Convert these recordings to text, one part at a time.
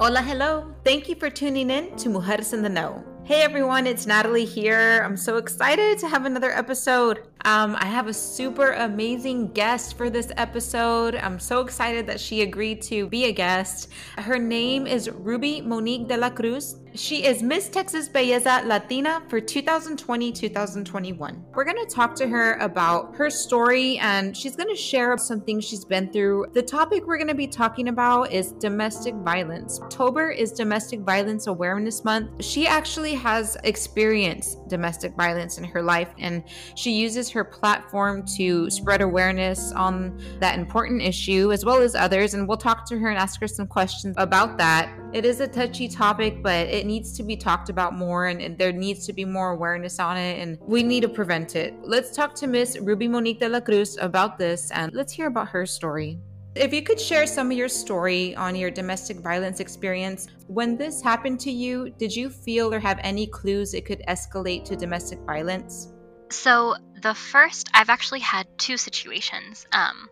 Hola, hello. Thank you for tuning in to Mujeres in the Know. Hey everyone, it's Natalie here. I'm so excited to have another episode. Um, I have a super amazing guest for this episode. I'm so excited that she agreed to be a guest. Her name is Ruby Monique de la Cruz. She is Miss Texas Belleza Latina for 2020 2021. We're going to talk to her about her story and she's going to share some things she's been through. The topic we're going to be talking about is domestic violence. October is Domestic Violence Awareness Month. She actually has experienced domestic violence in her life and she uses her platform to spread awareness on that important issue as well as others. And we'll talk to her and ask her some questions about that. It is a touchy topic, but it needs to be talked about more and, and there needs to be more awareness on it and we need to prevent it. Let's talk to Miss Ruby Monique de la Cruz about this and let's hear about her story. If you could share some of your story on your domestic violence experience, when this happened to you, did you feel or have any clues it could escalate to domestic violence? So, the first, I've actually had two situations um,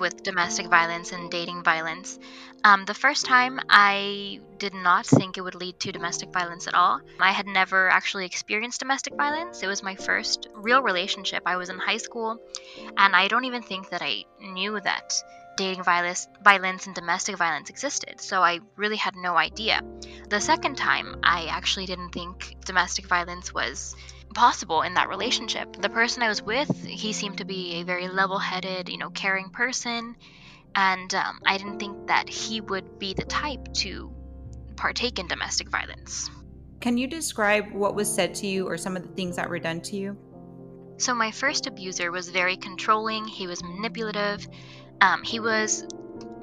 with domestic violence and dating violence. Um, the first time, I did not think it would lead to domestic violence at all. I had never actually experienced domestic violence. It was my first real relationship. I was in high school, and I don't even think that I knew that dating violence, violence and domestic violence existed, so I really had no idea. The second time, I actually didn't think domestic violence was possible in that relationship. The person I was with, he seemed to be a very level headed, you know, caring person, and um, I didn't think that he would be the type to partake in domestic violence. Can you describe what was said to you or some of the things that were done to you? So, my first abuser was very controlling, he was manipulative, um, he was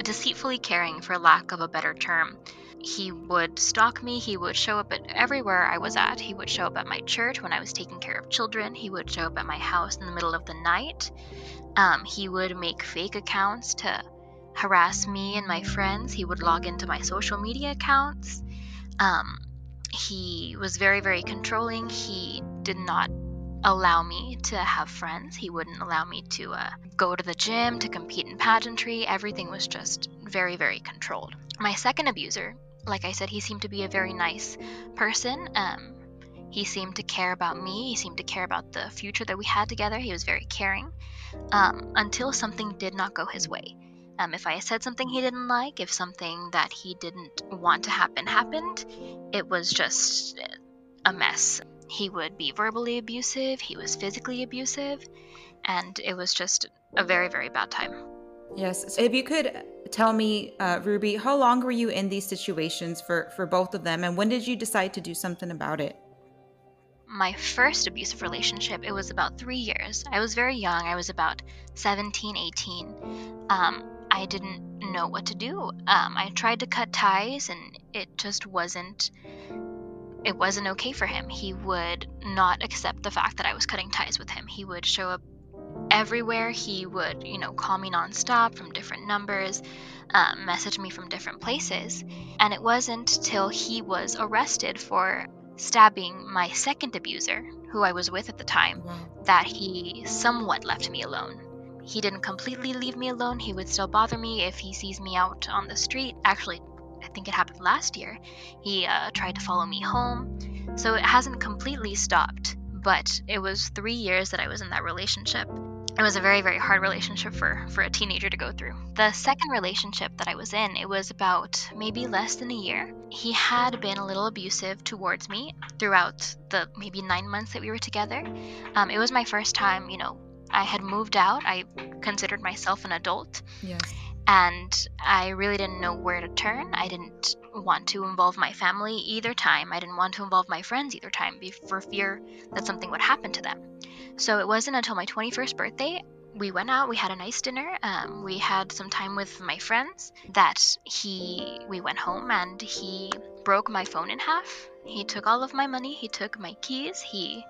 deceitfully caring, for lack of a better term. He would stalk me. He would show up at everywhere I was at. He would show up at my church when I was taking care of children. He would show up at my house in the middle of the night. Um, he would make fake accounts to harass me and my friends. He would log into my social media accounts. Um, he was very, very controlling. He did not allow me to have friends. He wouldn't allow me to uh, go to the gym, to compete in pageantry. Everything was just very, very controlled. My second abuser, like I said, he seemed to be a very nice person. Um, he seemed to care about me. He seemed to care about the future that we had together. He was very caring um, until something did not go his way. Um, if I said something he didn't like, if something that he didn't want to happen happened, it was just a mess. He would be verbally abusive, he was physically abusive, and it was just a very, very bad time. Yes. So if you could tell me, uh, Ruby, how long were you in these situations for, for both of them, and when did you decide to do something about it? My first abusive relationship, it was about three years. I was very young. I was about 17, 18. Um, I didn't know what to do. Um, I tried to cut ties, and it just wasn't it wasn't okay for him. He would not accept the fact that I was cutting ties with him. He would show up everywhere. He would, you know, call me nonstop from different numbers, um, message me from different places. And it wasn't till he was arrested for stabbing my second abuser, who I was with at the time, that he somewhat left me alone. He didn't completely leave me alone. He would still bother me if he sees me out on the street. Actually, I think it happened last year, he uh, tried to follow me home. So it hasn't completely stopped, but it was three years that I was in that relationship. It was a very, very hard relationship for, for a teenager to go through. The second relationship that I was in, it was about maybe less than a year. He had been a little abusive towards me throughout the maybe nine months that we were together. Um, it was my first time, you know, I had moved out. I considered myself an adult. Yes and I really didn't know where to turn. I didn't want to involve my family either time. I didn't want to involve my friends either time for fear that something would happen to them. So it wasn't until my 21st birthday we went out we had a nice dinner um, we had some time with my friends that he we went home and he broke my phone in half he took all of my money he took my keys he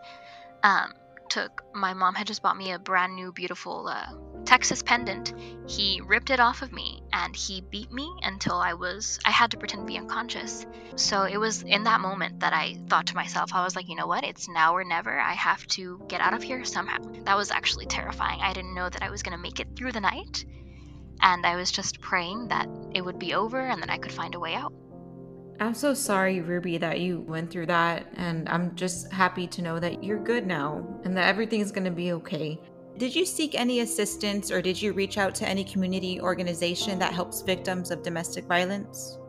um, took my mom had just bought me a brand new beautiful uh, Texas pendant. He ripped it off of me and he beat me until I was I had to pretend to be unconscious. So it was in that moment that I thought to myself, I was like, you know what? It's now or never. I have to get out of here somehow. That was actually terrifying. I didn't know that I was going to make it through the night. And I was just praying that it would be over and that I could find a way out. I'm so sorry, Ruby, that you went through that. And I'm just happy to know that you're good now and that everything's going to be okay. Did you seek any assistance or did you reach out to any community organization that helps victims of domestic violence?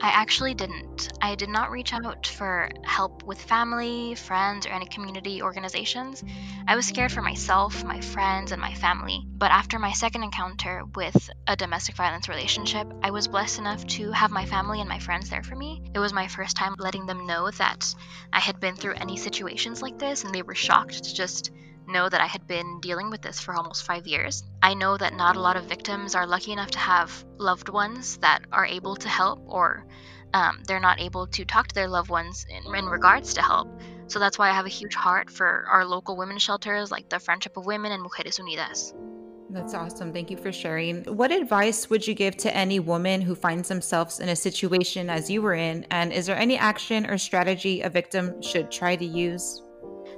I actually didn't. I did not reach out for help with family, friends, or any community organizations. I was scared for myself, my friends, and my family. But after my second encounter with a domestic violence relationship, I was blessed enough to have my family and my friends there for me. It was my first time letting them know that I had been through any situations like this, and they were shocked to just know that I had been dealing with this for almost five years. I know that not a lot of victims are lucky enough to have loved ones that are able to help, or um, they're not able to talk to their loved ones in, in regards to help. So that's why I have a huge heart for our local women's shelters like the Friendship of Women and Mujeres Unidas. That's awesome. Thank you for sharing. What advice would you give to any woman who finds themselves in a situation as you were in? And is there any action or strategy a victim should try to use?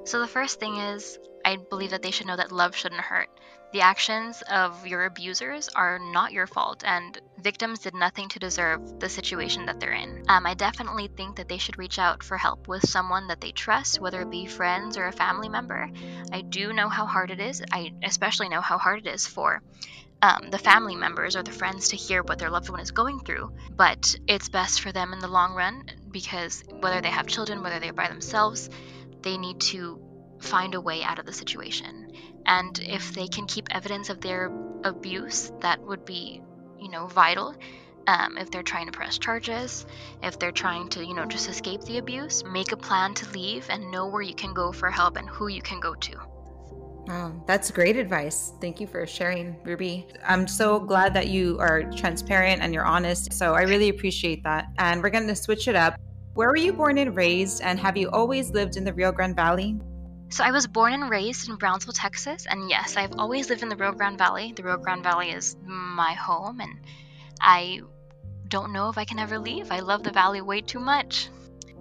So, the first thing is I believe that they should know that love shouldn't hurt. The actions of your abusers are not your fault, and victims did nothing to deserve the situation that they're in. Um, I definitely think that they should reach out for help with someone that they trust, whether it be friends or a family member. I do know how hard it is. I especially know how hard it is for um, the family members or the friends to hear what their loved one is going through, but it's best for them in the long run because whether they have children, whether they're by themselves, they need to find a way out of the situation. And if they can keep evidence of their abuse, that would be, you know, vital. Um, if they're trying to press charges, if they're trying to, you know, just escape the abuse, make a plan to leave and know where you can go for help and who you can go to. Wow, that's great advice. Thank you for sharing, Ruby. I'm so glad that you are transparent and you're honest. So I really appreciate that. And we're going to switch it up. Where were you born and raised? And have you always lived in the Rio Grande Valley? So I was born and raised in Brownsville, Texas, and yes, I've always lived in the Rio Grande Valley. The Rio Grande Valley is my home, and I don't know if I can ever leave. I love the valley way too much.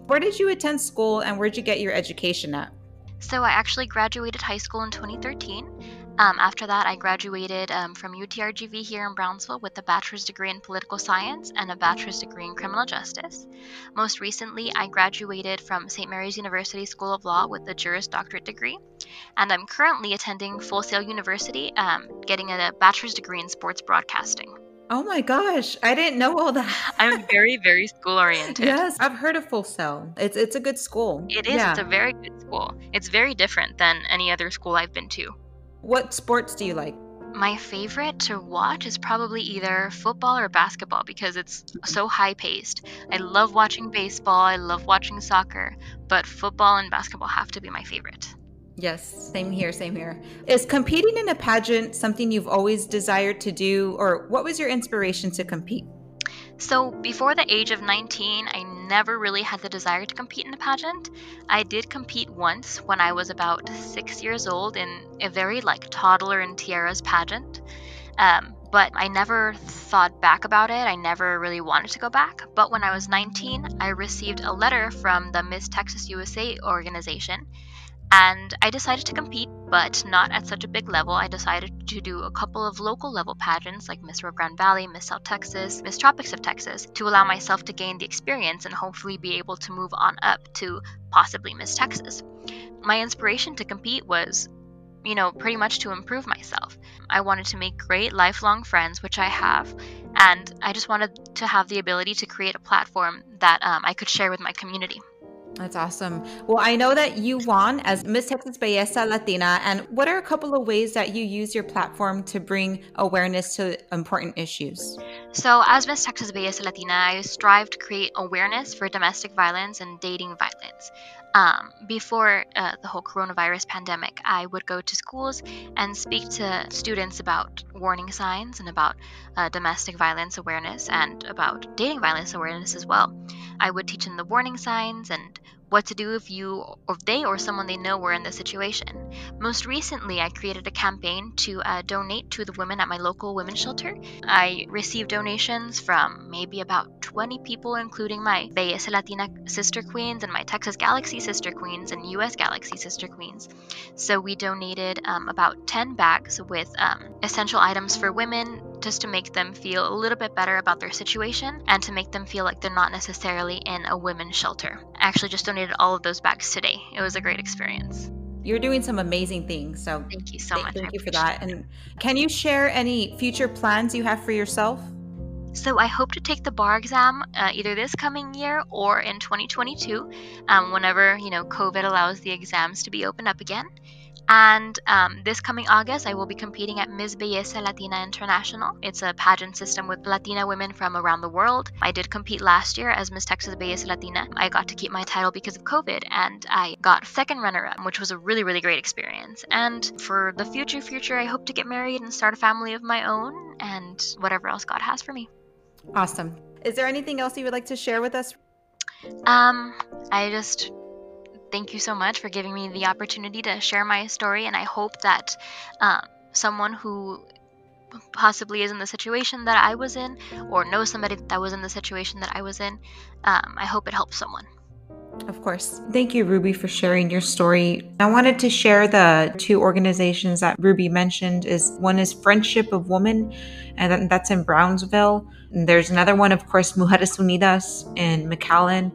Where did you attend school and where'd you get your education at? So I actually graduated high school in 2013 um, after that, I graduated um, from UTRGV here in Brownsville with a bachelor's degree in political science and a bachelor's degree in criminal justice. Most recently, I graduated from St. Mary's University School of Law with a Juris Doctorate degree, and I'm currently attending Full Sail University, um, getting a bachelor's degree in sports broadcasting. Oh my gosh, I didn't know all that. I'm very, very school oriented. Yes, I've heard of Full Sail. It's it's a good school. It is. Yeah. It's a very good school. It's very different than any other school I've been to. What sports do you like? My favorite to watch is probably either football or basketball because it's so high paced. I love watching baseball, I love watching soccer, but football and basketball have to be my favorite. Yes, same here, same here. Is competing in a pageant something you've always desired to do, or what was your inspiration to compete? So, before the age of 19, I never really had the desire to compete in a pageant. I did compete once when I was about six years old in a very like toddler and tiaras pageant. Um, but I never thought back about it. I never really wanted to go back. But when I was 19, I received a letter from the Miss Texas USA organization and I decided to compete, but not at such a big level. I decided to do a couple of local level pageants like Miss Rio Grande Valley, Miss South Texas, Miss Tropics of Texas to allow myself to gain the experience and hopefully be able to move on up to possibly Miss Texas. My inspiration to compete was you know, pretty much to improve myself. I wanted to make great lifelong friends, which I have, and I just wanted to have the ability to create a platform that um, I could share with my community. That's awesome. Well, I know that you won as Miss Texas Belleza Latina. And what are a couple of ways that you use your platform to bring awareness to important issues? So, as Miss Texas Belleza Latina, I strive to create awareness for domestic violence and dating violence. Um, before uh, the whole coronavirus pandemic, I would go to schools and speak to students about warning signs and about uh, domestic violence awareness and about dating violence awareness as well. I would teach them the warning signs and what to do if you or if they or someone they know were in this situation. Most recently, I created a campaign to uh, donate to the women at my local women's shelter. I received donations from maybe about 20 people, including my Belleza Latina sister queens and my Texas Galaxy sister queens and US Galaxy sister queens. So we donated um, about 10 bags with um, essential items for women just to make them feel a little bit better about their situation and to make them feel like they're not necessarily in a women's shelter. I actually just donated all of those bags today. It was a great experience. You're doing some amazing things. So thank you so th- much. Thank I you for that. It. And can you share any future plans you have for yourself? So I hope to take the bar exam uh, either this coming year or in 2022, um, whenever you know COVID allows the exams to be opened up again. And um, this coming August, I will be competing at Miss Belleza Latina International. It's a pageant system with Latina women from around the world. I did compete last year as Miss Texas Belleza Latina. I got to keep my title because of COVID, and I got second runner-up, which was a really, really great experience. And for the future, future, I hope to get married and start a family of my own, and whatever else God has for me. Awesome. Is there anything else you would like to share with us? Um, I just thank you so much for giving me the opportunity to share my story, and I hope that um, someone who possibly is in the situation that I was in, or knows somebody that was in the situation that I was in, um, I hope it helps someone. Of course. Thank you, Ruby, for sharing your story. I wanted to share the two organizations that Ruby mentioned. Is one is Friendship of Women, and that's in Brownsville. And there's another one, of course, Mujeres Unidas in McAllen.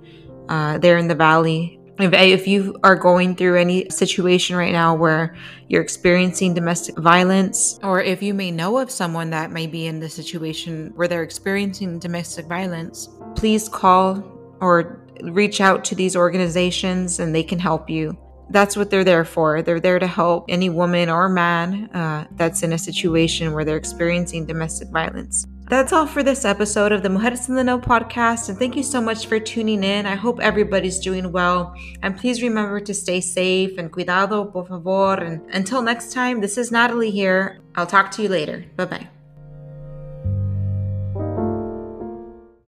Uh, there in the valley if, if you are going through any situation right now where you're experiencing domestic violence, or if you may know of someone that may be in the situation where they're experiencing domestic violence, please call or reach out to these organizations and they can help you. That's what they're there for. They're there to help any woman or man uh, that's in a situation where they're experiencing domestic violence. That's all for this episode of the Mujeres in the Know podcast, and thank you so much for tuning in. I hope everybody's doing well, and please remember to stay safe and cuidado, por favor. And until next time, this is Natalie here. I'll talk to you later. Bye bye.